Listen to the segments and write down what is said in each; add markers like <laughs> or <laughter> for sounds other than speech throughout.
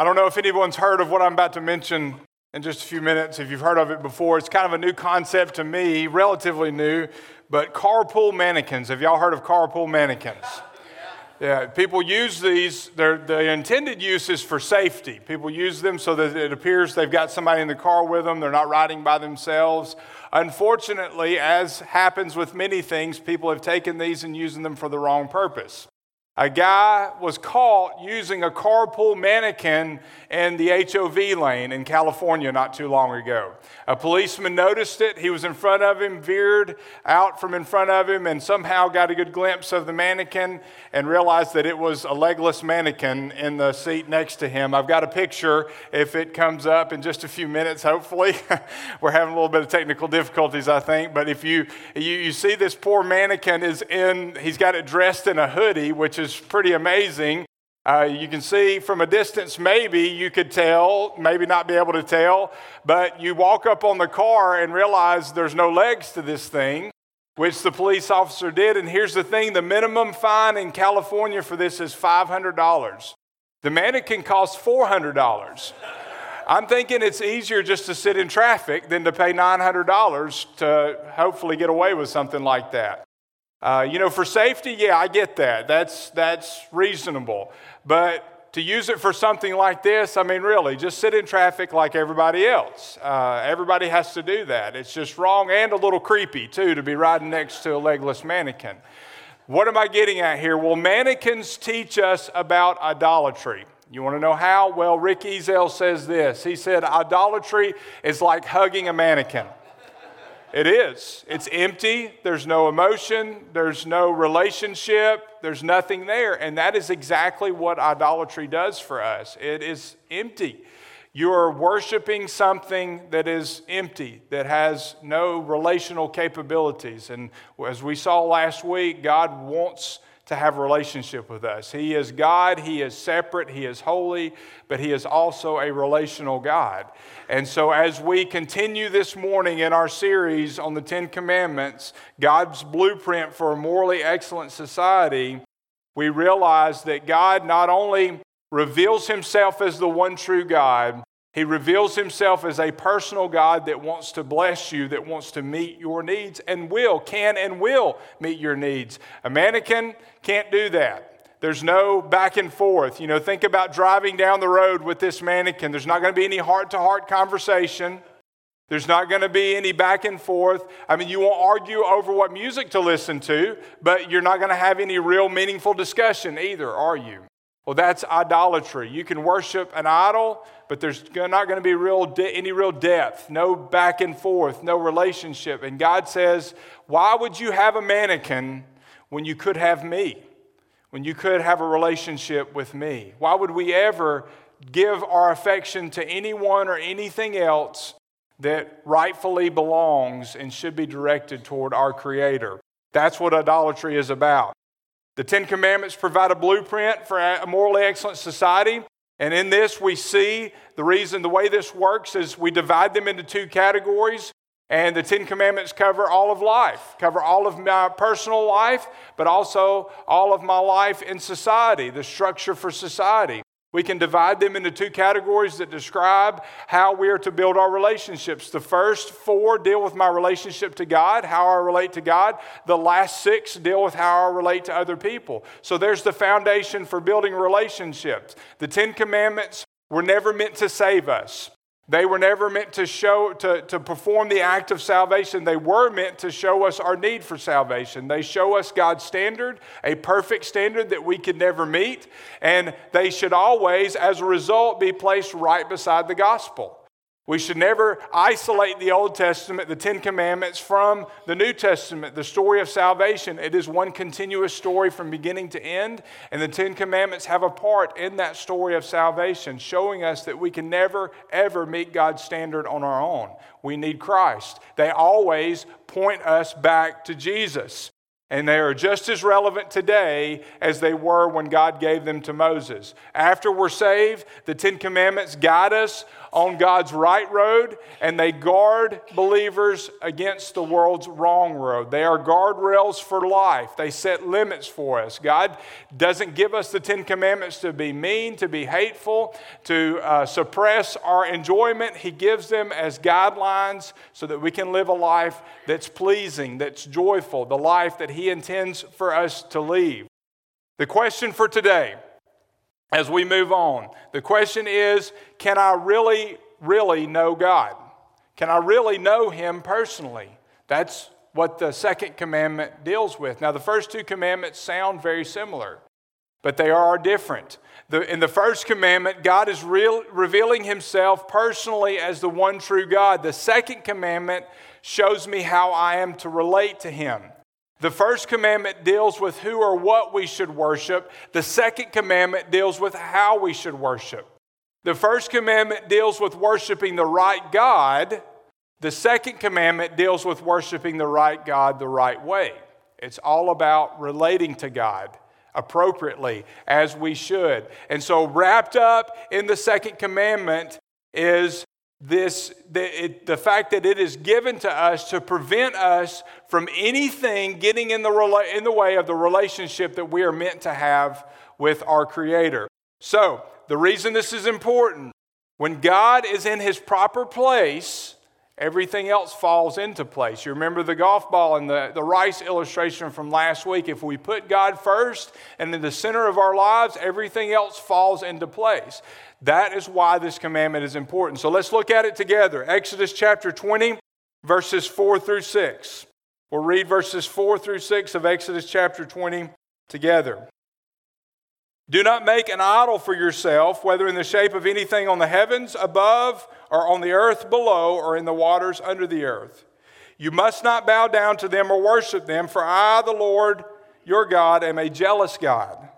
I don't know if anyone's heard of what I'm about to mention in just a few minutes. If you've heard of it before, it's kind of a new concept to me, relatively new, but carpool mannequins. Have y'all heard of carpool mannequins? Yeah, people use these, their, the intended use is for safety. People use them so that it appears they've got somebody in the car with them, they're not riding by themselves. Unfortunately, as happens with many things, people have taken these and using them for the wrong purpose. A guy was caught using a carpool mannequin in the HOV lane in California not too long ago. A policeman noticed it. He was in front of him, veered out from in front of him, and somehow got a good glimpse of the mannequin and realized that it was a legless mannequin in the seat next to him. I've got a picture if it comes up in just a few minutes, hopefully. <laughs> We're having a little bit of technical difficulties, I think. But if you, you, you see this poor mannequin is in, he's got it dressed in a hoodie, which is pretty amazing. Uh, you can see from a distance, maybe you could tell, maybe not be able to tell, but you walk up on the car and realize there's no legs to this thing, which the police officer did. And here's the thing the minimum fine in California for this is $500. The mannequin costs $400. I'm thinking it's easier just to sit in traffic than to pay $900 to hopefully get away with something like that. Uh, you know, for safety, yeah, I get that. That's, that's reasonable. But to use it for something like this, I mean, really, just sit in traffic like everybody else. Uh, everybody has to do that. It's just wrong and a little creepy, too, to be riding next to a legless mannequin. What am I getting at here? Well, mannequins teach us about idolatry. You want to know how? Well, Rick Ezell says this. He said, Idolatry is like hugging a mannequin. It is. It's empty. There's no emotion. There's no relationship. There's nothing there. And that is exactly what idolatry does for us. It is empty. You are worshiping something that is empty, that has no relational capabilities. And as we saw last week, God wants to have a relationship with us. He is God, He is separate, He is holy, but He is also a relational God. And so, as we continue this morning in our series on the Ten Commandments, God's blueprint for a morally excellent society, we realize that God not only reveals Himself as the one true God, he reveals himself as a personal God that wants to bless you, that wants to meet your needs, and will, can, and will meet your needs. A mannequin can't do that. There's no back and forth. You know, think about driving down the road with this mannequin. There's not going to be any heart to heart conversation. There's not going to be any back and forth. I mean, you won't argue over what music to listen to, but you're not going to have any real meaningful discussion either, are you? Well, that's idolatry. You can worship an idol, but there's not going to be real de- any real depth, no back and forth, no relationship. And God says, Why would you have a mannequin when you could have me? When you could have a relationship with me? Why would we ever give our affection to anyone or anything else that rightfully belongs and should be directed toward our Creator? That's what idolatry is about. The Ten Commandments provide a blueprint for a morally excellent society. And in this, we see the reason, the way this works is we divide them into two categories. And the Ten Commandments cover all of life, cover all of my personal life, but also all of my life in society, the structure for society. We can divide them into two categories that describe how we are to build our relationships. The first four deal with my relationship to God, how I relate to God. The last six deal with how I relate to other people. So there's the foundation for building relationships. The Ten Commandments were never meant to save us. They were never meant to show, to, to perform the act of salvation. They were meant to show us our need for salvation. They show us God's standard, a perfect standard that we could never meet, and they should always, as a result, be placed right beside the gospel. We should never isolate the Old Testament, the Ten Commandments, from the New Testament, the story of salvation. It is one continuous story from beginning to end, and the Ten Commandments have a part in that story of salvation, showing us that we can never, ever meet God's standard on our own. We need Christ. They always point us back to Jesus. And they are just as relevant today as they were when God gave them to Moses. After we're saved, the Ten Commandments guide us on God's right road and they guard believers against the world's wrong road. They are guardrails for life. They set limits for us. God doesn't give us the Ten Commandments to be mean, to be hateful, to uh, suppress our enjoyment. He gives them as guidelines so that we can live a life that's pleasing, that's joyful, the life that He intends for us to lead. The question for today as we move on. The question is can I really, really know God? Can I really know Him personally? That's what the second commandment deals with. Now, the first two commandments sound very similar, but they are different. The, in the first commandment, God is real, revealing Himself personally as the one true God. The second commandment shows me how I am to relate to Him. The first commandment deals with who or what we should worship. The second commandment deals with how we should worship. The first commandment deals with worshiping the right God. The second commandment deals with worshiping the right God the right way. It's all about relating to God appropriately as we should. And so, wrapped up in the second commandment is this the, it, the fact that it is given to us to prevent us from anything getting in the, in the way of the relationship that we are meant to have with our creator. So the reason this is important when god is in his proper place everything else falls into place. You remember the golf ball and the, the rice illustration from last week. If we put God first and in the center of our lives, everything else falls into place. That is why this commandment is important. So let's look at it together. Exodus chapter 20, verses 4 through 6. We'll read verses 4 through 6 of Exodus chapter 20 together. Do not make an idol for yourself, whether in the shape of anything on the heavens above, or on the earth below, or in the waters under the earth. You must not bow down to them or worship them, for I, the Lord your God, am a jealous God,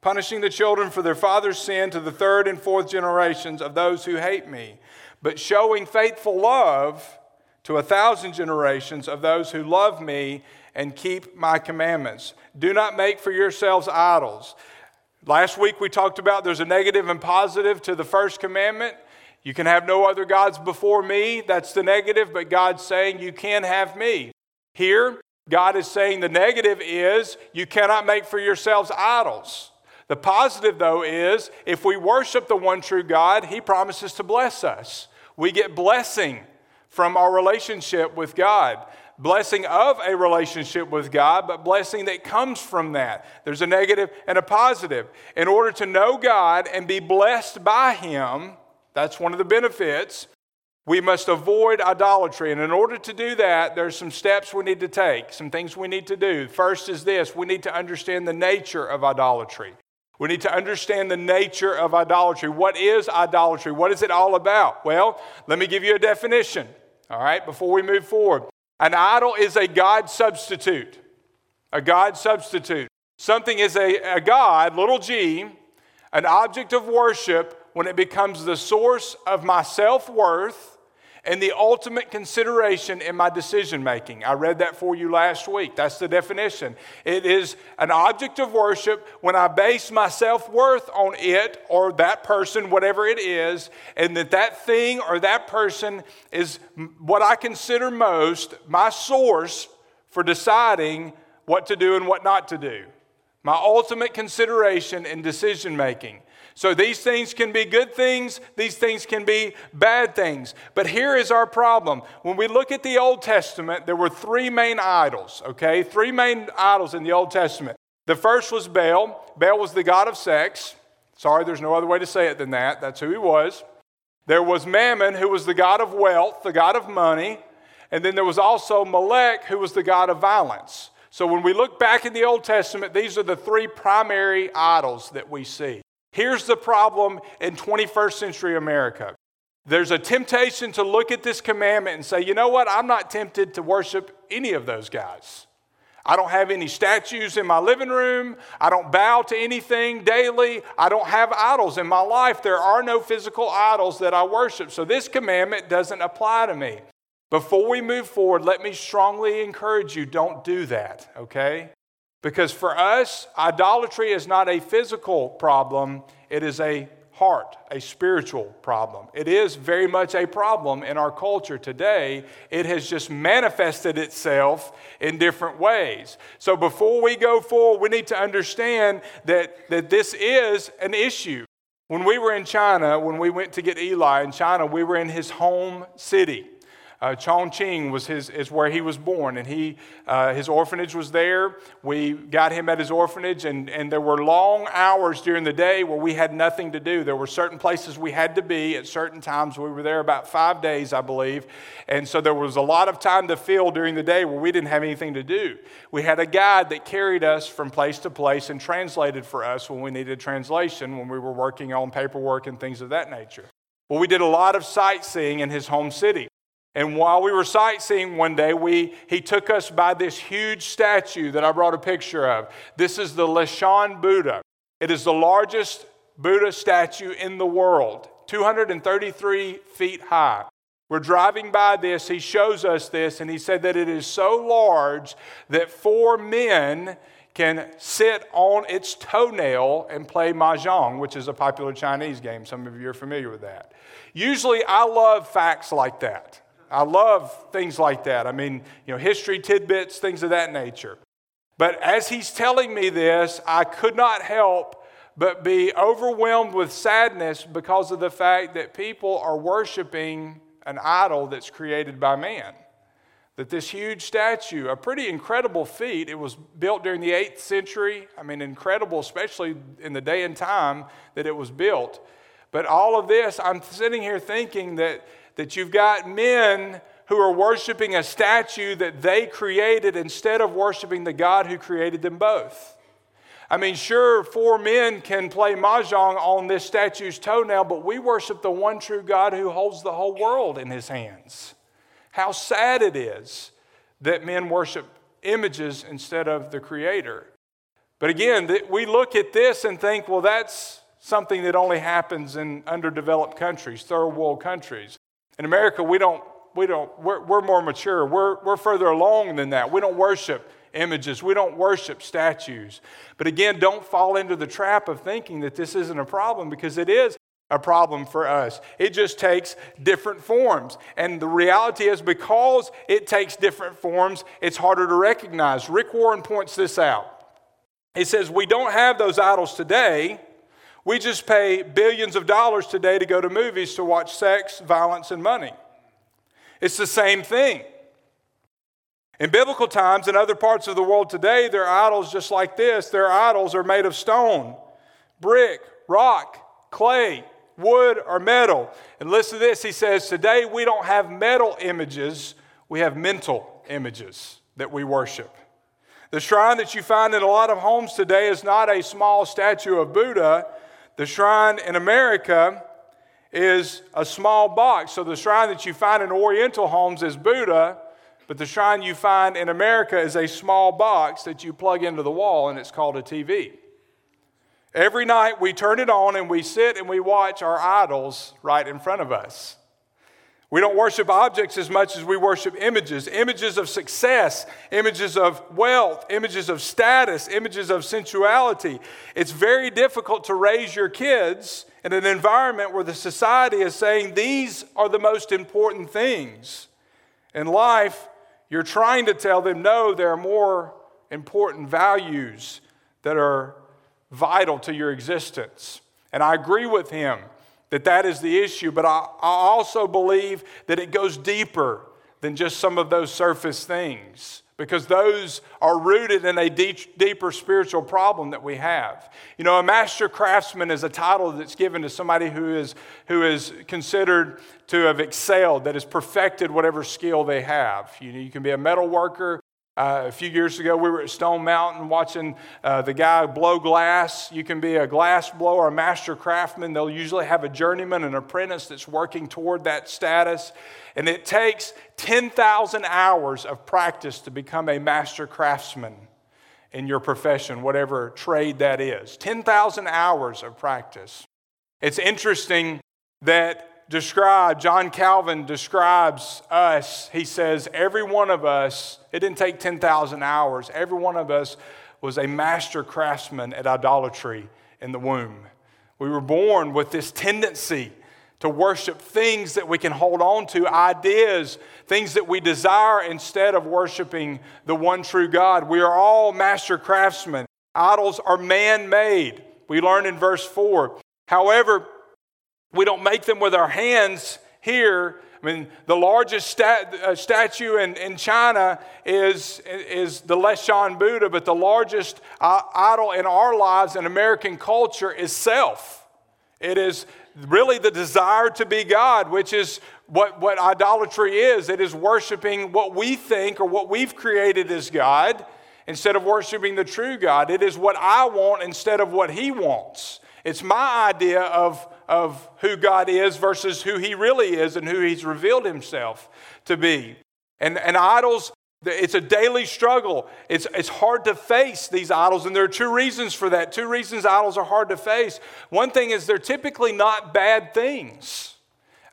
punishing the children for their father's sin to the third and fourth generations of those who hate me, but showing faithful love to a thousand generations of those who love me and keep my commandments. Do not make for yourselves idols Last week we talked about there's a negative and positive to the first commandment. You can have no other gods before me. That's the negative, but God's saying you can have me. Here, God is saying the negative is you cannot make for yourselves idols. The positive, though, is if we worship the one true God, He promises to bless us. We get blessing from our relationship with God blessing of a relationship with God, but blessing that comes from that. There's a negative and a positive. In order to know God and be blessed by Him, that's one of the benefits. We must avoid idolatry. And in order to do that, there's some steps we need to take, some things we need to do. First is this we need to understand the nature of idolatry. We need to understand the nature of idolatry. What is idolatry? What is it all about? Well, let me give you a definition, all right, before we move forward. An idol is a God substitute. A God substitute. Something is a, a God, little g, an object of worship when it becomes the source of my self worth and the ultimate consideration in my decision making. I read that for you last week. That's the definition. It is an object of worship when I base my self worth on it or that person, whatever it is, and that that thing or that person is what I consider most my source for deciding what to do and what not to do. My ultimate consideration in decision making. So these things can be good things, these things can be bad things. But here is our problem. When we look at the Old Testament, there were three main idols, okay? Three main idols in the Old Testament. The first was Baal. Baal was the god of sex. Sorry, there's no other way to say it than that. That's who he was. There was Mammon, who was the god of wealth, the god of money. And then there was also Molech, who was the god of violence. So when we look back in the Old Testament, these are the three primary idols that we see. Here's the problem in 21st century America there's a temptation to look at this commandment and say, you know what, I'm not tempted to worship any of those guys. I don't have any statues in my living room. I don't bow to anything daily. I don't have idols in my life. There are no physical idols that I worship. So this commandment doesn't apply to me. Before we move forward, let me strongly encourage you don't do that, okay? Because for us, idolatry is not a physical problem, it is a heart, a spiritual problem. It is very much a problem in our culture today. It has just manifested itself in different ways. So before we go forward, we need to understand that, that this is an issue. When we were in China, when we went to get Eli in China, we were in his home city. Uh, Chongqing was his, is where he was born, and he, uh, his orphanage was there. We got him at his orphanage, and, and there were long hours during the day where we had nothing to do. There were certain places we had to be at certain times. We were there about five days, I believe, and so there was a lot of time to fill during the day where we didn't have anything to do. We had a guide that carried us from place to place and translated for us when we needed translation, when we were working on paperwork and things of that nature. Well, we did a lot of sightseeing in his home city. And while we were sightseeing one day, we, he took us by this huge statue that I brought a picture of. This is the Leshan Buddha. It is the largest Buddha statue in the world, 233 feet high. We're driving by this. He shows us this, and he said that it is so large that four men can sit on its toenail and play mahjong, which is a popular Chinese game. Some of you are familiar with that. Usually, I love facts like that. I love things like that. I mean, you know, history tidbits, things of that nature. But as he's telling me this, I could not help but be overwhelmed with sadness because of the fact that people are worshiping an idol that's created by man. That this huge statue, a pretty incredible feat, it was built during the 8th century. I mean, incredible, especially in the day and time that it was built. But all of this, I'm sitting here thinking that that you've got men who are worshiping a statue that they created instead of worshiping the God who created them both. I mean, sure, four men can play mahjong on this statue's toenail, but we worship the one true God who holds the whole world in his hands. How sad it is that men worship images instead of the Creator. But again, we look at this and think, well, that's something that only happens in underdeveloped countries, third world countries. In America, we don't, we don't, we're, we're more mature. We're, we're further along than that. We don't worship images, we don't worship statues. But again, don't fall into the trap of thinking that this isn't a problem because it is a problem for us. It just takes different forms. And the reality is, because it takes different forms, it's harder to recognize. Rick Warren points this out. He says, We don't have those idols today we just pay billions of dollars today to go to movies to watch sex, violence, and money. It's the same thing. In biblical times, in other parts of the world today, there are idols just like this. Their idols are made of stone, brick, rock, clay, wood, or metal. And listen to this he says, Today we don't have metal images, we have mental images that we worship. The shrine that you find in a lot of homes today is not a small statue of Buddha, the shrine in America is a small box. So the shrine that you find in Oriental homes is Buddha, but the shrine you find in America is a small box that you plug into the wall and it's called a TV. Every night we turn it on and we sit and we watch our idols right in front of us. We don't worship objects as much as we worship images images of success, images of wealth, images of status, images of sensuality. It's very difficult to raise your kids in an environment where the society is saying these are the most important things. In life, you're trying to tell them no, there are more important values that are vital to your existence. And I agree with him that that is the issue, but I, I also believe that it goes deeper than just some of those surface things because those are rooted in a deep, deeper spiritual problem that we have. You know, a master craftsman is a title that's given to somebody who is, who is considered to have excelled, that has perfected whatever skill they have. You know, you can be a metal worker, uh, a few years ago, we were at Stone Mountain watching uh, the guy blow glass. You can be a glass blower, a master craftsman. They'll usually have a journeyman, an apprentice that's working toward that status. And it takes 10,000 hours of practice to become a master craftsman in your profession, whatever trade that is. 10,000 hours of practice. It's interesting that describe, John Calvin describes us. He says, every one of us, it didn't take 10,000 hours, every one of us was a master craftsman at idolatry in the womb. We were born with this tendency to worship things that we can hold on to, ideas, things that we desire instead of worshiping the one true God. We are all master craftsmen. Idols are man made. We learn in verse 4. However, we don't make them with our hands here. I mean, the largest stat, uh, statue in, in China is, is the Leshan Buddha, but the largest uh, idol in our lives in American culture is self. It is really the desire to be God, which is what, what idolatry is. It is worshiping what we think or what we've created as God instead of worshiping the true God. It is what I want instead of what He wants. It's my idea of, of who God is versus who He really is and who He's revealed Himself to be. And, and idols, it's a daily struggle. It's, it's hard to face these idols, and there are two reasons for that. Two reasons idols are hard to face. One thing is they're typically not bad things.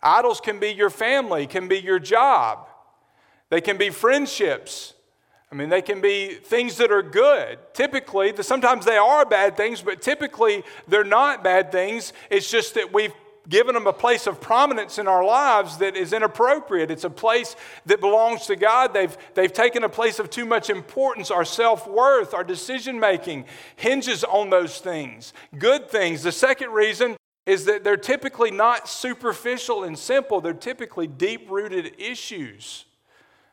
Idols can be your family, can be your job, they can be friendships, I mean, they can be things that are good. Typically, sometimes they are bad things, but typically they're not bad things. It's just that we've given them a place of prominence in our lives that is inappropriate. It's a place that belongs to God. They've, they've taken a place of too much importance. Our self worth, our decision making hinges on those things, good things. The second reason is that they're typically not superficial and simple, they're typically deep rooted issues.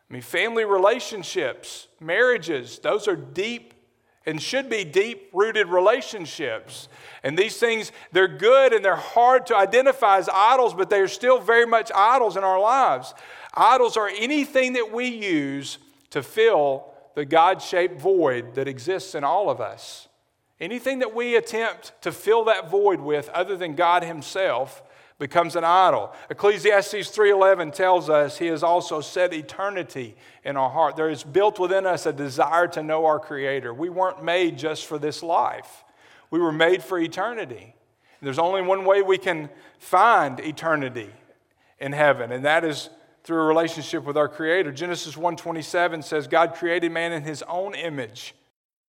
I mean, family relationships, marriages, those are deep and should be deep rooted relationships. And these things, they're good and they're hard to identify as idols, but they are still very much idols in our lives. Idols are anything that we use to fill the God shaped void that exists in all of us. Anything that we attempt to fill that void with other than God Himself becomes an idol. Ecclesiastes 3:11 tells us he has also set eternity in our heart. There is built within us a desire to know our creator. We weren't made just for this life. We were made for eternity. There's only one way we can find eternity in heaven, and that is through a relationship with our creator. Genesis 1:27 says God created man in his own image.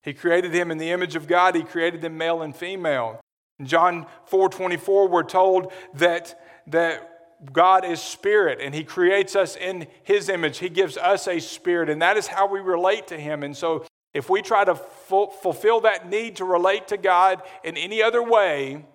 He created him in the image of God. He created them male and female. In John 4 24, we're told that, that God is spirit and He creates us in His image. He gives us a spirit, and that is how we relate to Him. And so, if we try to fu- fulfill that need to relate to God in any other way,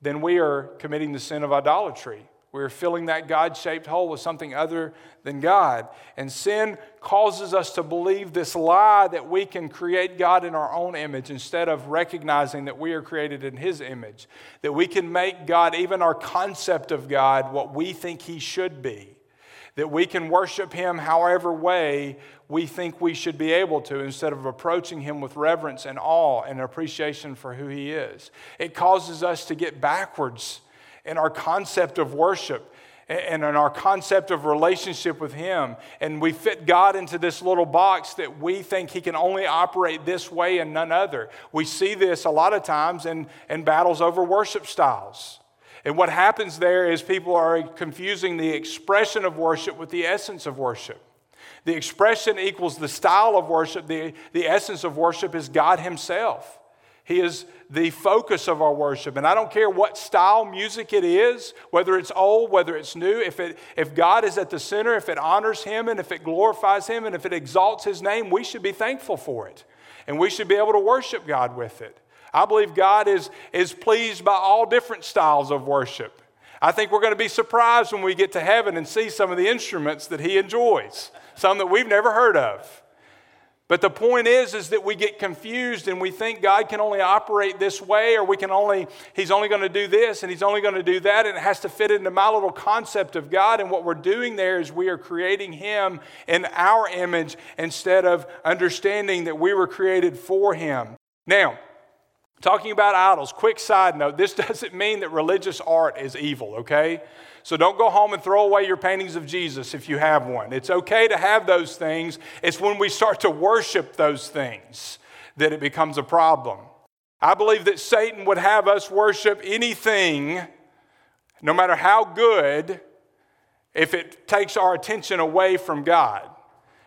then we are committing the sin of idolatry. We're filling that God shaped hole with something other than God. And sin causes us to believe this lie that we can create God in our own image instead of recognizing that we are created in His image. That we can make God, even our concept of God, what we think He should be. That we can worship Him however way we think we should be able to instead of approaching Him with reverence and awe and appreciation for who He is. It causes us to get backwards in our concept of worship and in our concept of relationship with Him. And we fit God into this little box that we think He can only operate this way and none other. We see this a lot of times in, in battles over worship styles. And what happens there is people are confusing the expression of worship with the essence of worship. The expression equals the style of worship, the, the essence of worship is God Himself. He is the focus of our worship. And I don't care what style music it is, whether it's old, whether it's new, if, it, if God is at the center, if it honors Him, and if it glorifies Him, and if it exalts His name, we should be thankful for it. And we should be able to worship God with it. I believe God is, is pleased by all different styles of worship. I think we're going to be surprised when we get to heaven and see some of the instruments that He enjoys, some that we've never heard of. But the point is, is that we get confused and we think God can only operate this way, or we can only, He's only going to do this and He's only going to do that, and it has to fit into my little concept of God. And what we're doing there is we are creating Him in our image instead of understanding that we were created for Him. Now, talking about idols, quick side note this <laughs> doesn't mean that religious art is evil, okay? So don't go home and throw away your paintings of Jesus if you have one. It's okay to have those things. It's when we start to worship those things that it becomes a problem. I believe that Satan would have us worship anything, no matter how good, if it takes our attention away from God.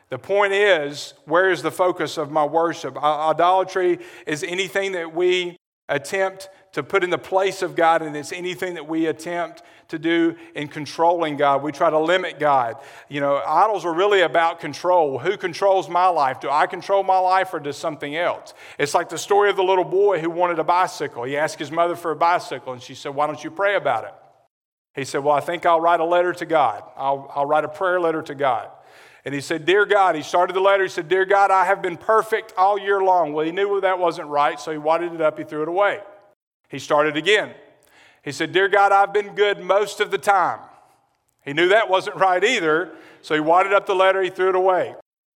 The point is, where is the focus of my worship? Idolatry is anything that we attempt to put in the place of God, and it's anything that we attempt to do in controlling God. We try to limit God. You know, idols are really about control. Who controls my life? Do I control my life or does something else? It's like the story of the little boy who wanted a bicycle. He asked his mother for a bicycle, and she said, Why don't you pray about it? He said, Well, I think I'll write a letter to God. I'll, I'll write a prayer letter to God. And he said, Dear God, he started the letter. He said, Dear God, I have been perfect all year long. Well, he knew that wasn't right, so he wadded it up, he threw it away. He started again. He said, Dear God, I've been good most of the time. He knew that wasn't right either, so he wadded up the letter, he threw it away.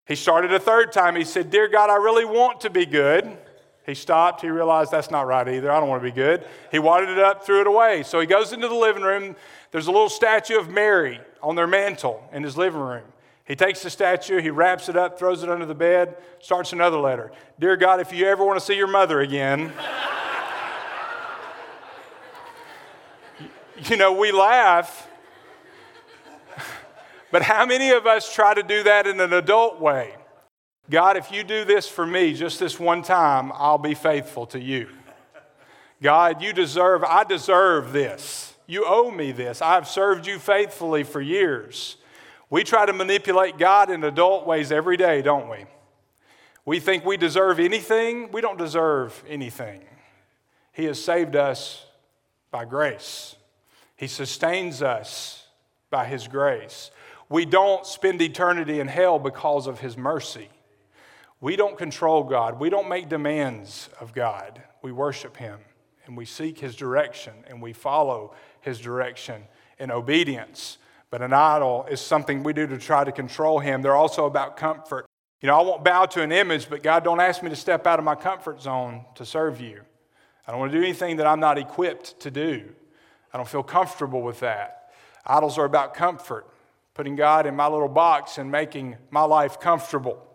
He started a third time. He said, Dear God, I really want to be good. He stopped. He realized that's not right either. I don't want to be good. He wadded it up, threw it away. So he goes into the living room. There's a little statue of Mary on their mantle in his living room. He takes the statue, he wraps it up, throws it under the bed, starts another letter. Dear God, if you ever want to see your mother again, <laughs> you know, we laugh. <laughs> But how many of us try to do that in an adult way? God, if you do this for me just this one time, I'll be faithful to you. God, you deserve, I deserve this. You owe me this. I've served you faithfully for years. We try to manipulate God in adult ways every day, don't we? We think we deserve anything. We don't deserve anything. He has saved us by grace. He sustains us by His grace. We don't spend eternity in hell because of His mercy. We don't control God. We don't make demands of God. We worship Him and we seek His direction and we follow His direction in obedience. But an idol is something we do to try to control Him. They're also about comfort. You know, I won't bow to an image, but God, don't ask me to step out of my comfort zone to serve you. I don't want to do anything that I'm not equipped to do. I don't feel comfortable with that. Idols are about comfort, putting God in my little box and making my life comfortable.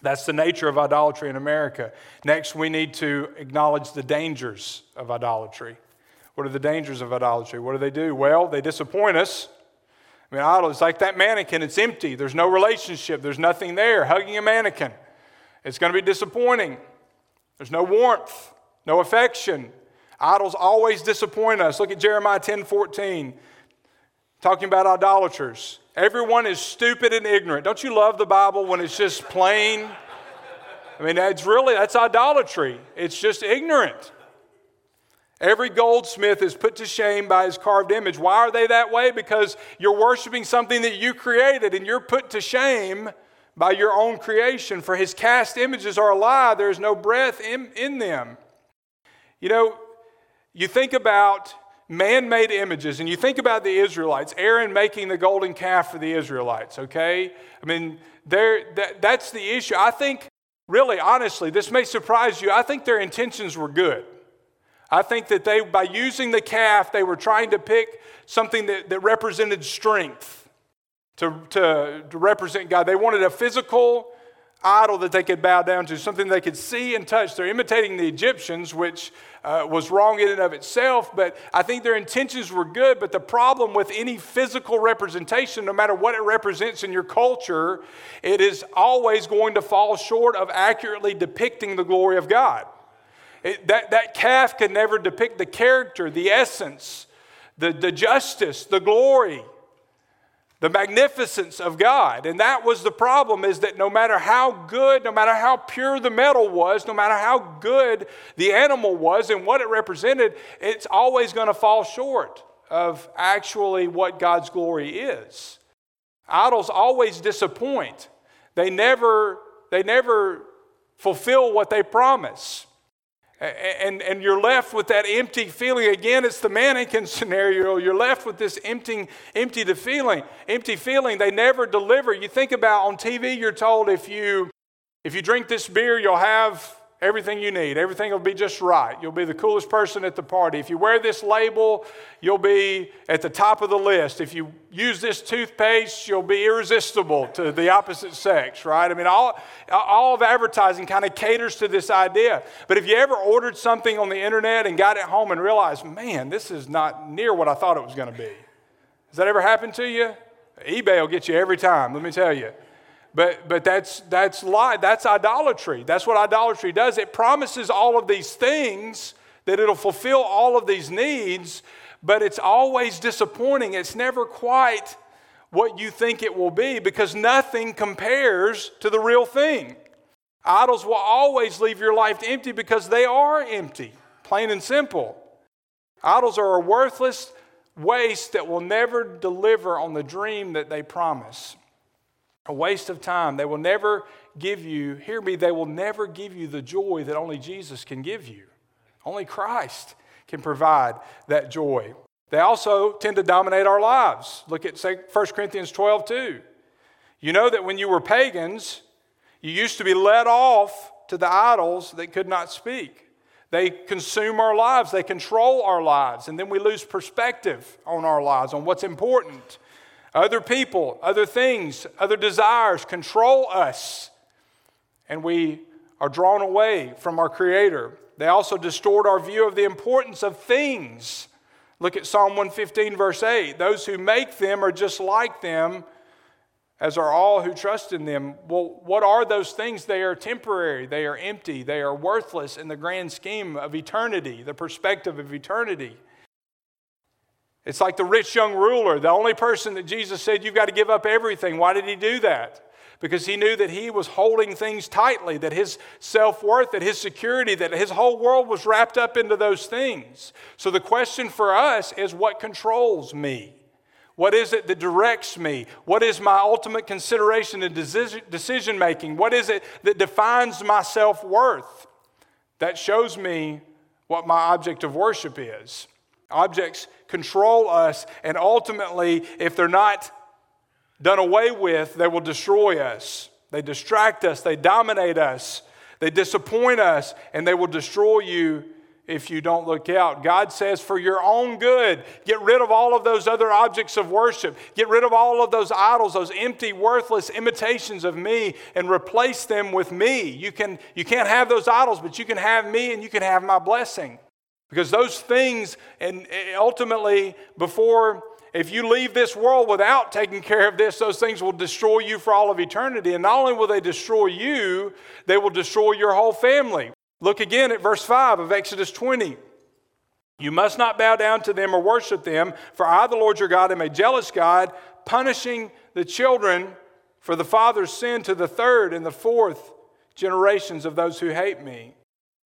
That's the nature of idolatry in America. Next, we need to acknowledge the dangers of idolatry. What are the dangers of idolatry? What do they do? Well, they disappoint us. I mean, idol is like that mannequin, it's empty. There's no relationship, there's nothing there. Hugging a mannequin, it's going to be disappointing. There's no warmth, no affection, Idols always disappoint us. Look at Jeremiah 10 14, talking about idolaters. Everyone is stupid and ignorant. Don't you love the Bible when it's just plain? I mean, that's really, that's idolatry. It's just ignorant. Every goldsmith is put to shame by his carved image. Why are they that way? Because you're worshiping something that you created and you're put to shame by your own creation. For his cast images are alive, there is no breath in, in them. You know, you think about man made images and you think about the Israelites, Aaron making the golden calf for the Israelites, okay? I mean, that, that's the issue. I think, really, honestly, this may surprise you. I think their intentions were good. I think that they, by using the calf, they were trying to pick something that, that represented strength to, to, to represent God. They wanted a physical idol that they could bow down to, something they could see and touch. They're imitating the Egyptians, which uh, was wrong in and of itself, but I think their intentions were good. But the problem with any physical representation, no matter what it represents in your culture, it is always going to fall short of accurately depicting the glory of God. It, that, that calf could never depict the character, the essence, the, the justice, the glory the magnificence of God. And that was the problem is that no matter how good, no matter how pure the metal was, no matter how good the animal was and what it represented, it's always going to fall short of actually what God's glory is. Idols always disappoint. They never they never fulfill what they promise and, and you're left with that empty feeling. Again, it's the mannequin scenario. You're left with this empty, empty the feeling, empty feeling. They never deliver. You think about on TV, you're told if you if you drink this beer, you'll have everything you need. Everything will be just right. You'll be the coolest person at the party. If you wear this label, you'll be at the top of the list. If you use this toothpaste, you'll be irresistible to the opposite sex, right? I mean, all, all of advertising kind of caters to this idea. But if you ever ordered something on the internet and got it home and realized, man, this is not near what I thought it was going to be. Has that ever happened to you? eBay will get you every time, let me tell you. But, but that's, that's lie. That's idolatry. That's what idolatry does. It promises all of these things that it'll fulfill all of these needs, but it's always disappointing. It's never quite what you think it will be because nothing compares to the real thing. Idols will always leave your life empty because they are empty, plain and simple. Idols are a worthless waste that will never deliver on the dream that they promise. A waste of time. They will never give you, hear me, they will never give you the joy that only Jesus can give you. Only Christ can provide that joy. They also tend to dominate our lives. Look at 1 Corinthians 12, 2. You know that when you were pagans, you used to be led off to the idols that could not speak. They consume our lives, they control our lives, and then we lose perspective on our lives, on what's important. Other people, other things, other desires control us, and we are drawn away from our Creator. They also distort our view of the importance of things. Look at Psalm 115, verse 8. Those who make them are just like them as are all who trust in them. Well, what are those things? They are temporary, they are empty, they are worthless in the grand scheme of eternity, the perspective of eternity. It's like the rich young ruler, the only person that Jesus said, You've got to give up everything. Why did he do that? Because he knew that he was holding things tightly, that his self worth, that his security, that his whole world was wrapped up into those things. So the question for us is what controls me? What is it that directs me? What is my ultimate consideration and decision making? What is it that defines my self worth? That shows me what my object of worship is. Objects control us, and ultimately, if they're not done away with, they will destroy us. They distract us, they dominate us, they disappoint us, and they will destroy you if you don't look out. God says, for your own good, get rid of all of those other objects of worship. Get rid of all of those idols, those empty, worthless imitations of me, and replace them with me. You, can, you can't have those idols, but you can have me and you can have my blessing. Because those things, and eh, ultimately, before, if you leave this world without taking care of this, those things will destroy you for all of eternity. And not only will they destroy you, they will destroy your whole family. Look again at verse 5 of Exodus 20. You must not bow down to them or worship them, for I, the Lord your God, am a jealous God, punishing the children for the father's sin to the third and the fourth generations of those who hate me.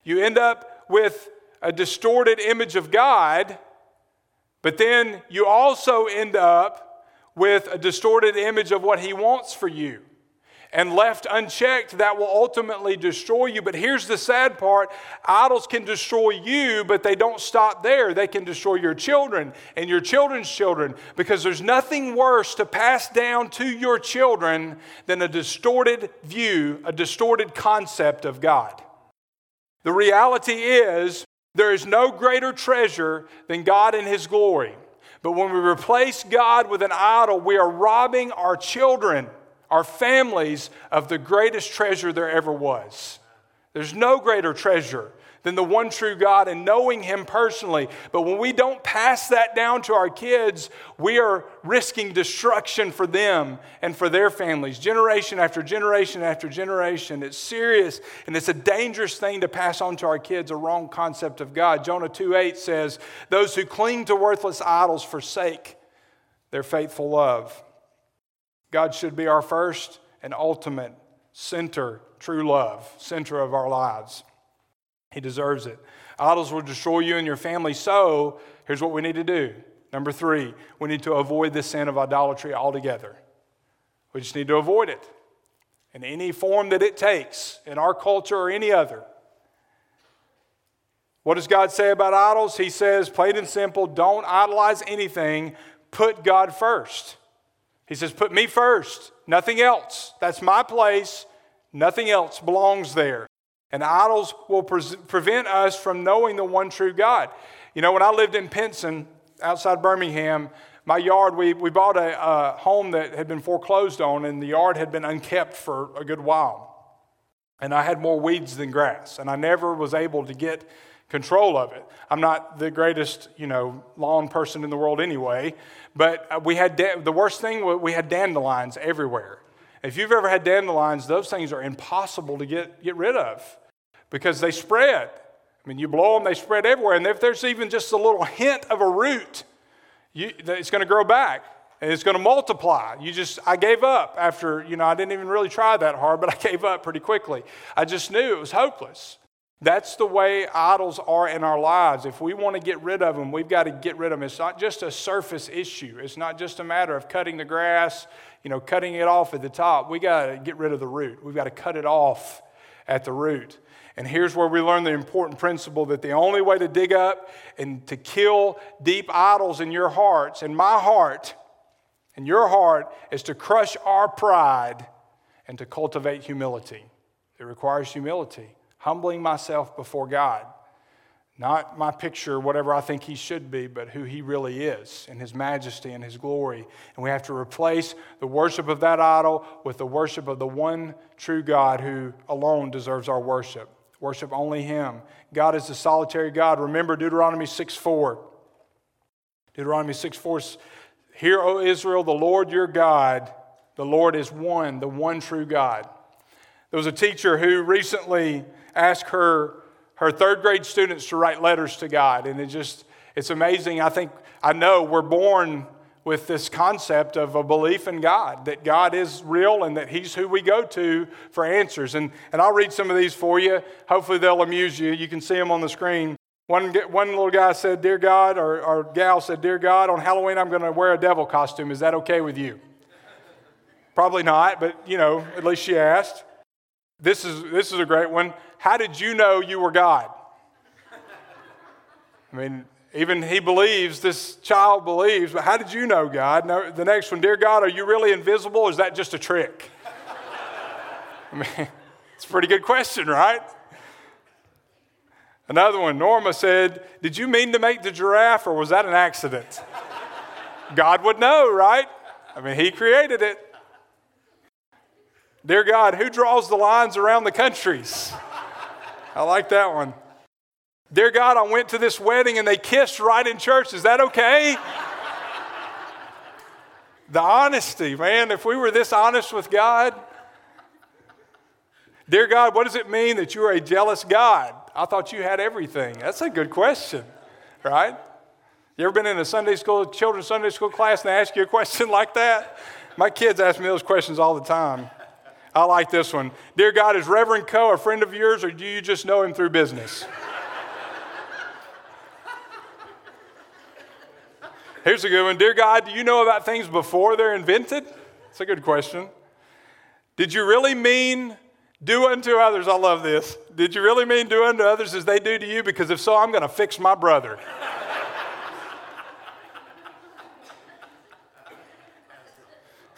You end up with a distorted image of God, but then you also end up with a distorted image of what He wants for you and left unchecked, that will ultimately destroy you. But here's the sad part idols can destroy you, but they don't stop there. They can destroy your children and your children's children because there's nothing worse to pass down to your children than a distorted view, a distorted concept of God. The reality is, there is no greater treasure than God and His glory. But when we replace God with an idol, we are robbing our children our families of the greatest treasure there ever was. There's no greater treasure than the one true God and knowing Him personally. But when we don't pass that down to our kids, we are risking destruction for them and for their families, generation after generation after generation. It's serious and it's a dangerous thing to pass on to our kids a wrong concept of God. Jonah 2 8 says, Those who cling to worthless idols forsake their faithful love. God should be our first and ultimate center, true love, center of our lives. He deserves it. Idols will destroy you and your family. So here's what we need to do. Number three, we need to avoid the sin of idolatry altogether. We just need to avoid it in any form that it takes in our culture or any other. What does God say about idols? He says, plain and simple, don't idolize anything, put God first. He says, Put me first, nothing else. That's my place. Nothing else belongs there. And idols will pre- prevent us from knowing the one true God. You know, when I lived in Pinson, outside Birmingham, my yard, we, we bought a, a home that had been foreclosed on, and the yard had been unkept for a good while. And I had more weeds than grass, and I never was able to get control of it. I'm not the greatest, you know, lawn person in the world anyway, but uh, we had da- the worst thing was we had dandelions everywhere. If you've ever had dandelions, those things are impossible to get, get rid of because they spread. I mean, you blow them, they spread everywhere. And if there's even just a little hint of a root, you, it's going to grow back and it's going to multiply. You just, I gave up after, you know, I didn't even really try that hard, but I <laughs> gave up pretty quickly. I just knew it was hopeless. That's the way idols are in our lives. If we want to get rid of them, we've got to get rid of them. It's not just a surface issue. It's not just a matter of cutting the grass, you know, cutting it off at the top. We got to get rid of the root. We've got to cut it off at the root. And here's where we learn the important principle that the only way to dig up and to kill deep idols in your hearts, in my heart, in your heart, is to crush our pride and to cultivate humility. It requires humility, humbling myself before God. Not my picture, whatever I think he should be, but who he really is in his majesty and his glory. And we have to replace the worship of that idol with the worship of the one true God who alone deserves our worship. Worship only him. God is the solitary God. Remember Deuteronomy 6 4. Deuteronomy 6 4 Hear, O Israel, the Lord your God, the Lord is one, the one true God. There was a teacher who recently asked her her third grade students to write letters to God. And it just, it's amazing. I think, I know we're born with this concept of a belief in God, that God is real and that He's who we go to for answers. And, and I'll read some of these for you. Hopefully, they'll amuse you. You can see them on the screen. One, one little guy said, Dear God, or, or gal said, Dear God, on Halloween I'm going to wear a devil costume. Is that okay with you? Probably not, but you know, at least she asked. This is, this is a great one. How did you know you were God? I mean, even he believes, this child believes, but how did you know God? The next one, Dear God, are you really invisible or is that just a trick? <laughs> I mean, it's a pretty good question, right? Another one, Norma said, Did you mean to make the giraffe or was that an accident? <laughs> God would know, right? I mean, He created it. Dear God, who draws the lines around the countries? <laughs> I like that one. Dear God, I went to this wedding and they kissed right in church. Is that okay? the honesty, man. If we were this honest with God, Dear God, what does it mean that you are a jealous God? I thought you had everything. That's a good question, right? You ever been in a Sunday school, children's Sunday school class, and they ask you a question <laughs> like that? My kids ask me those questions all the time. I like this one. Dear God, is Reverend Coe a friend of yours or do you just know him through business? Here's a good one. Dear God, do you know about things before they're invented? It's a good question. Did you really mean do unto others? I love this. Did you really mean do unto others as they do to you? Because if so, I'm going to fix my brother.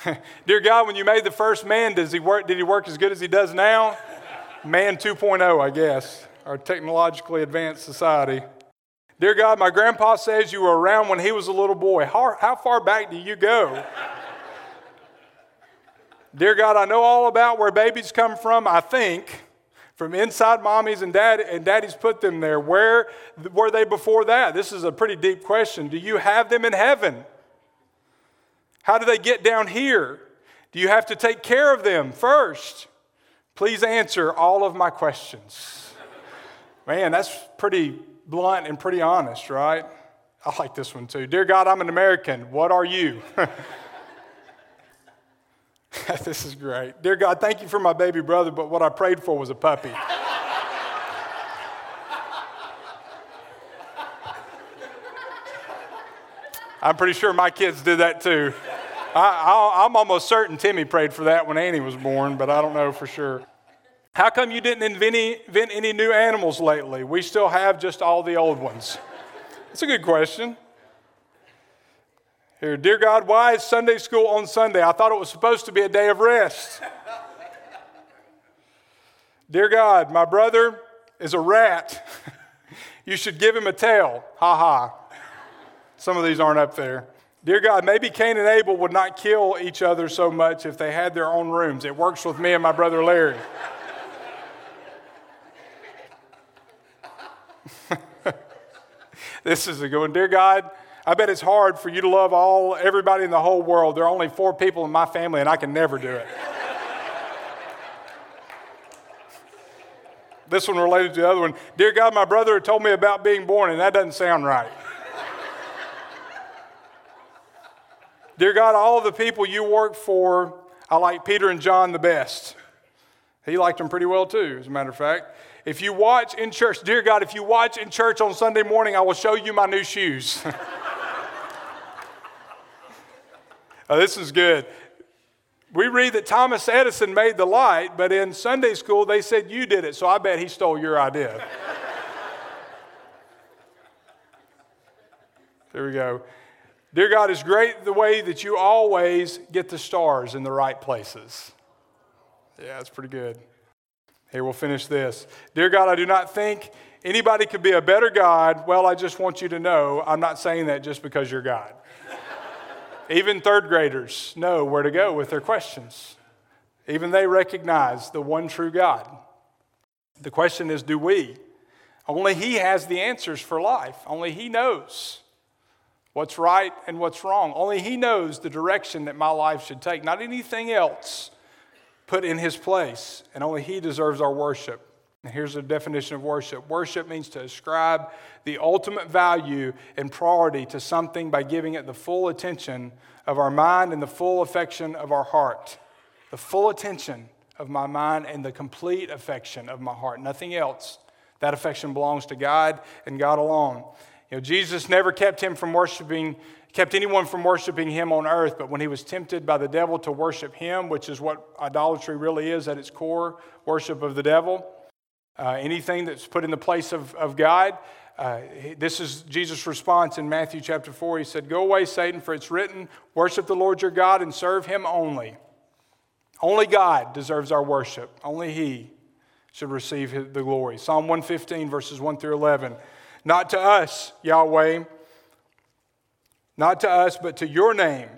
<laughs> Dear God, when you made the first man, does he work, did he work as good as he does now? Man 2.0, I guess, our technologically advanced society. Dear God, my grandpa says you were around when he was a little boy. How, how far back do you go? Dear God, I know all about where babies come from, I think, from inside mommies and dad and daddies put them there. Where were they before that? This is a pretty deep question. Do you have them in heaven? How do they get down here? Do you have to take care of them first? Please answer all of my questions. Man, that's pretty blunt and pretty honest, right? I like this one too. Dear God, I'm an American. What are you? <laughs> this is great. Dear God, thank you for my baby brother, but what I prayed for was a puppy. I'm pretty sure my kids did that too. I, am almost certain Timmy prayed for that when Annie was born, but I don't know for sure. How come you didn't invent any, new animals lately? We still have just all the old ones. That's a good question. Here, dear God, why is Sunday school on Sunday? I thought it was supposed to be a day of rest. dear God, my brother is a rat. <laughs> you should give him a tail. Ha ha. Some of these aren't up there. Dear God, maybe Cain and Abel would not kill each other so much if they had their own rooms. It works with me and my brother Larry. This is a good one. Dear God, I bet it's hard for you to love all everybody in the whole world. There are only four people in my family, and I can never do it. This one related to the other one. Dear God, my brother told me about being born, and that doesn't sound right. Dear God, all of the people you work for, I like Peter and John the best. He liked them pretty well too, as a matter of fact. If you watch in church, dear God, if you watch in church on Sunday morning, I will show you my new shoes. oh, <laughs> this is good. We read that Thomas Edison made the light, but in Sunday school they said you did it, so I bet he stole your idea. <laughs> there we go. Dear God, it's great the way that you always get the stars in the right places. Yeah, that's pretty good. Hey, we'll finish this. Dear God, I do not think anybody could be a better God. Well, I just want you to know I'm not saying that just because you're God. <laughs> Even third graders know where to go with their questions. Even they recognize the one true God. The question is do we? Only He has the answers for life, only He knows what's right and what's wrong. Only He knows the direction that my life should take, not anything else put in His place. And only He deserves our worship. And here's the definition of worship worship means to ascribe the ultimate value and priority to something by giving it the full attention of our mind and the full affection of our heart. The full attention of my mind and the complete affection of my heart. Nothing else. That affection belongs to God and God alone. You know, Jesus never kept him from worshiping, kept anyone from worshiping him on earth, but when he was tempted by the devil to worship him, which is what idolatry really is at its core, worship of the devil, uh, anything that's put in the place of, of God, uh, this is Jesus' response in Matthew chapter 4. He said, Go away, Satan, for it's written, Worship the Lord your God and serve him only. Only God deserves our worship. Only he should receive the glory. Psalm 115, verses 1 through 11. Not to us, Yahweh, not to us, but to your name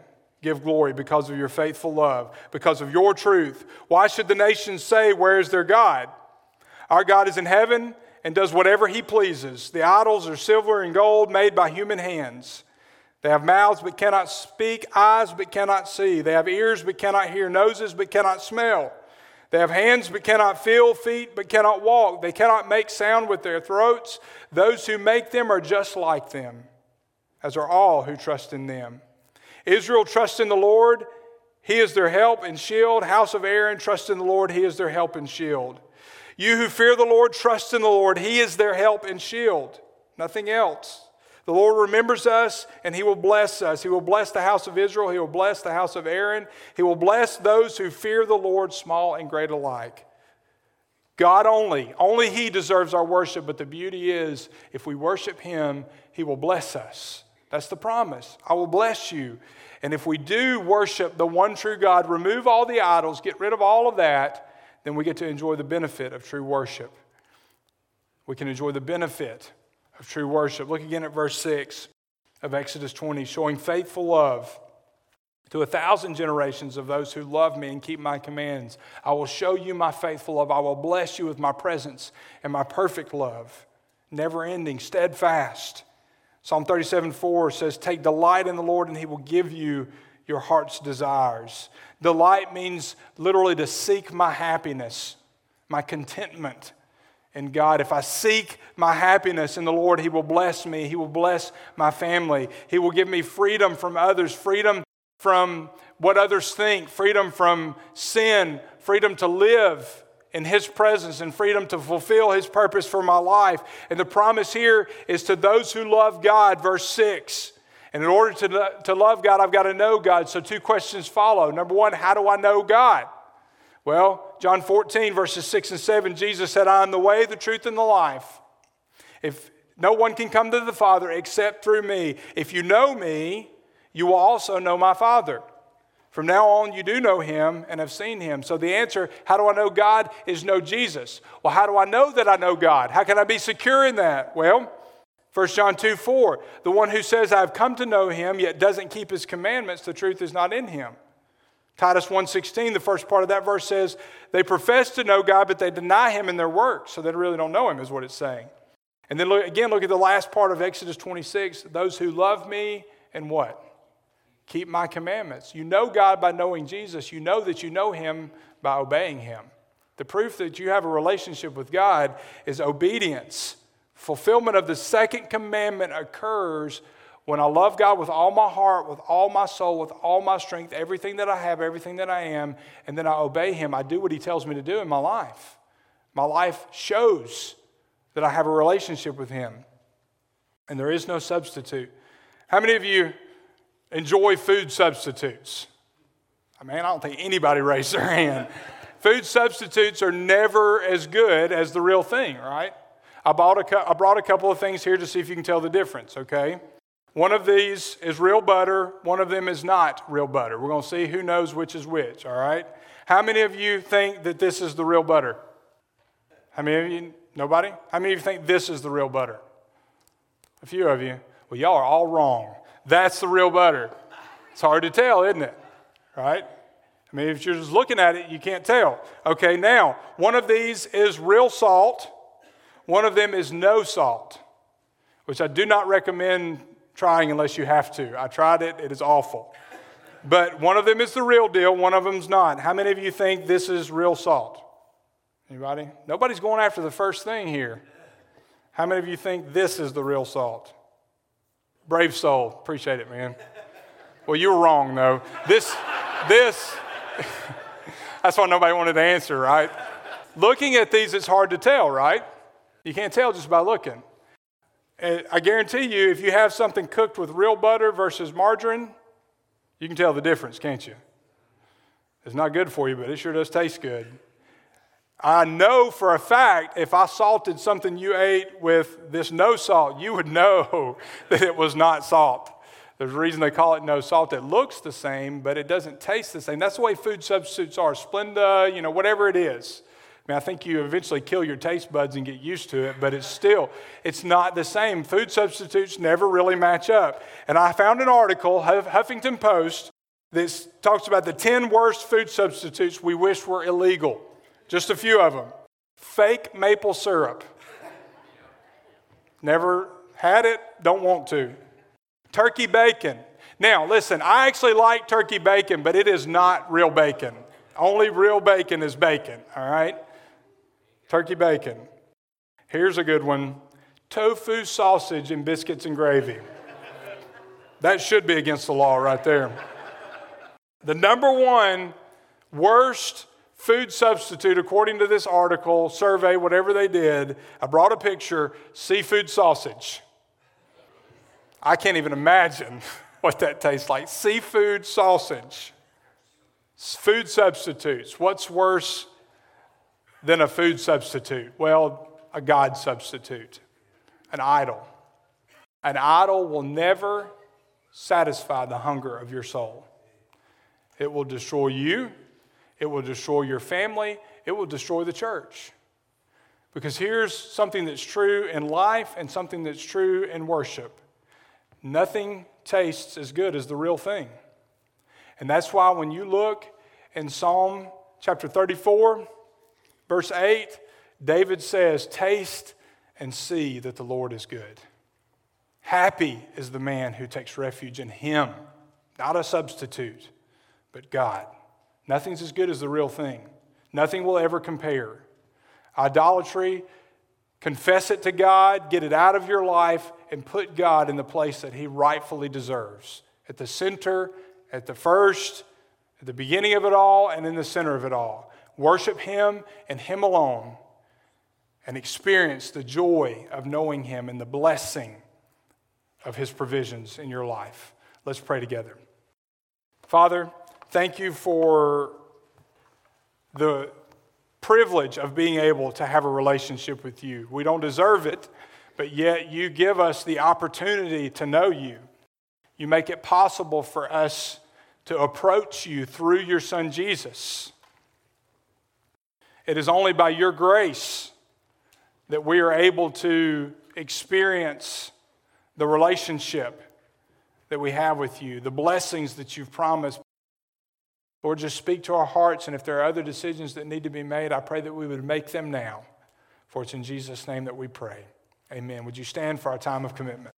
give glory because of your faithful love, because of your truth. Why should the nations say, Where is their God? Our God is in heaven and does whatever he pleases. The idols are silver and gold made by human hands. They have mouths but cannot speak, eyes but cannot see. They have ears but cannot hear, noses but cannot smell. They have hands but cannot feel, feet but cannot walk. They cannot make sound with their throats. Those who make them are just like them, as are all who trust in them. Israel trusts in the Lord. He is their help and shield. House of Aaron trust in the Lord. He is their help and shield. You who fear the Lord, trust in the Lord. He is their help and shield. Nothing else. The Lord remembers us and He will bless us. He will bless the house of Israel. He will bless the house of Aaron. He will bless those who fear the Lord, small and great alike. God only, only He deserves our worship, but the beauty is if we worship Him, He will bless us. That's the promise. I will bless you. And if we do worship the one true God, remove all the idols, get rid of all of that, then we get to enjoy the benefit of true worship. We can enjoy the benefit of true worship. Look again at verse 6 of Exodus 20, showing faithful love to a thousand generations of those who love me and keep my commands. I will show you my faithful love. I will bless you with my presence and my perfect love, never ending, steadfast. Psalm 37 4 says, Take delight in the Lord, and he will give you your heart's desires. Delight means literally to seek my happiness, my contentment in God. If I seek my happiness in the Lord, He will bless me. He will bless my family. He will give me freedom from others, freedom from what others think, freedom from sin, freedom to live in His presence, and freedom to fulfill His purpose for my life. And the promise here is to those who love God, verse 6. And in order to, to love God, I've got to know God. So, two questions follow. Number one, how do I know God? Well, John 14, verses 6 and 7, Jesus said, I am the way, the truth, and the life. If no one can come to the Father except through me. If you know me, you will also know my Father. From now on, you do know him and have seen him. So the answer, how do I know God, is know Jesus. Well, how do I know that I know God? How can I be secure in that? Well, 1 John 2 4, the one who says, I've come to know him, yet doesn't keep his commandments, the truth is not in him. Titus 1.16, the first part of that verse says, they profess to know God, but they deny him in their works, so they really don't know him, is what it's saying. And then look, again, look at the last part of Exodus 26, those who love me and what? Keep my commandments. You know God by knowing Jesus. You know that you know him by obeying him. The proof that you have a relationship with God is obedience. Fulfillment of the second commandment occurs when I love God with all my heart, with all my soul, with all my strength, everything that I have, everything that I am, and then I obey Him. I do what He tells me to do in my life. My life shows that I have a relationship with Him, and there is no substitute. How many of you enjoy food substitutes? I mean, I don't think anybody <laughs> raised their hand. food substitutes are never as good as the real thing, right? I, bought a, I brought a couple of things here to see if you can tell the difference, okay? One of these is real butter, one of them is not real butter. We're going to see who knows which is which, all right? How many of you think that this is the real butter? How many of you? Nobody? How many of you think this is the real butter? A few of you. Well, y'all are all wrong. That's the real butter. It's hard to tell, isn't it? Right? I mean, if you're just looking at it, you can't tell. Okay, now, one of these is real salt, one of them is no salt, which I do not recommend trying unless you have to. I tried it, it is awful. But one of them is the real deal, one of them's not. How many of you think this is real salt? Anybody? Nobody's going after the first thing here. How many of you think this is the real salt? Brave soul. Appreciate it, man. Well, you were wrong, though. This, this, <laughs> that's why nobody wanted to answer, right? Looking at these, it's hard to tell, right? You can't tell just by looking. I guarantee you, if you have something cooked with real butter versus margarine, you can tell the difference, can't you? It's not good for you, but it sure does taste good. I know for a fact if I salted something you ate with this no salt, you would know <laughs> that it was not salt. There's a reason they call it no salt. It looks the same, but it doesn't taste the same. That's the way food substitutes are. Splenda, you know, whatever it is. I mean, I think you eventually kill your taste buds and get used to it, but it's still, it's not the same. Food substitutes never really match up. And I found an article, Huffington Post, that talks about the 10 worst food substitutes we wish were illegal. Just a few of them. Fake maple syrup. Never had it, don't want to. Turkey bacon. Now, listen, I actually like turkey bacon, but it is not real bacon. Only real bacon is bacon, all right? Turkey bacon. Here's a good one tofu sausage and biscuits and gravy. That should be against the law right there. The number one worst food substitute, according to this article, survey, whatever they did, I brought a picture seafood sausage. I can't even imagine <laughs> what that tastes like. Seafood sausage. Food substitutes. What's worse than a food substitute? Well, a God substitute, an idol. An idol will never satisfy the hunger of your soul. It will destroy you, it will destroy your family, it will destroy the church. Because here's something that's true in life and something that's true in worship nothing tastes as good as the real thing. And that's why when you look in Psalm chapter 34, verse 8, David says, Taste and see that the Lord is good. Happy is the man who takes refuge in him, not a substitute, but God. Nothing's as good as the real thing. Nothing will ever compare. Idolatry, confess it to God, get it out of your life, and put God in the place that He rightfully deserves at the center, at the first, at the beginning of it all, and in the center of it all. Worship Him and Him alone, and experience the joy of knowing Him and the blessing of His provisions in your life. Let's pray together. Father, Thank you for the privilege of being able to have a relationship with you. We don't deserve it, but yet you give us the opportunity to know you. You make it possible for us to approach you through your Son Jesus. It is only by your grace that we are able to experience the relationship that we have with you, the blessings that you've promised. Lord, just speak to our hearts, and if there are other decisions that need to be made, I pray that we would make them now. For it's in Jesus' name that we pray. Amen. Would you stand for our time of commitment?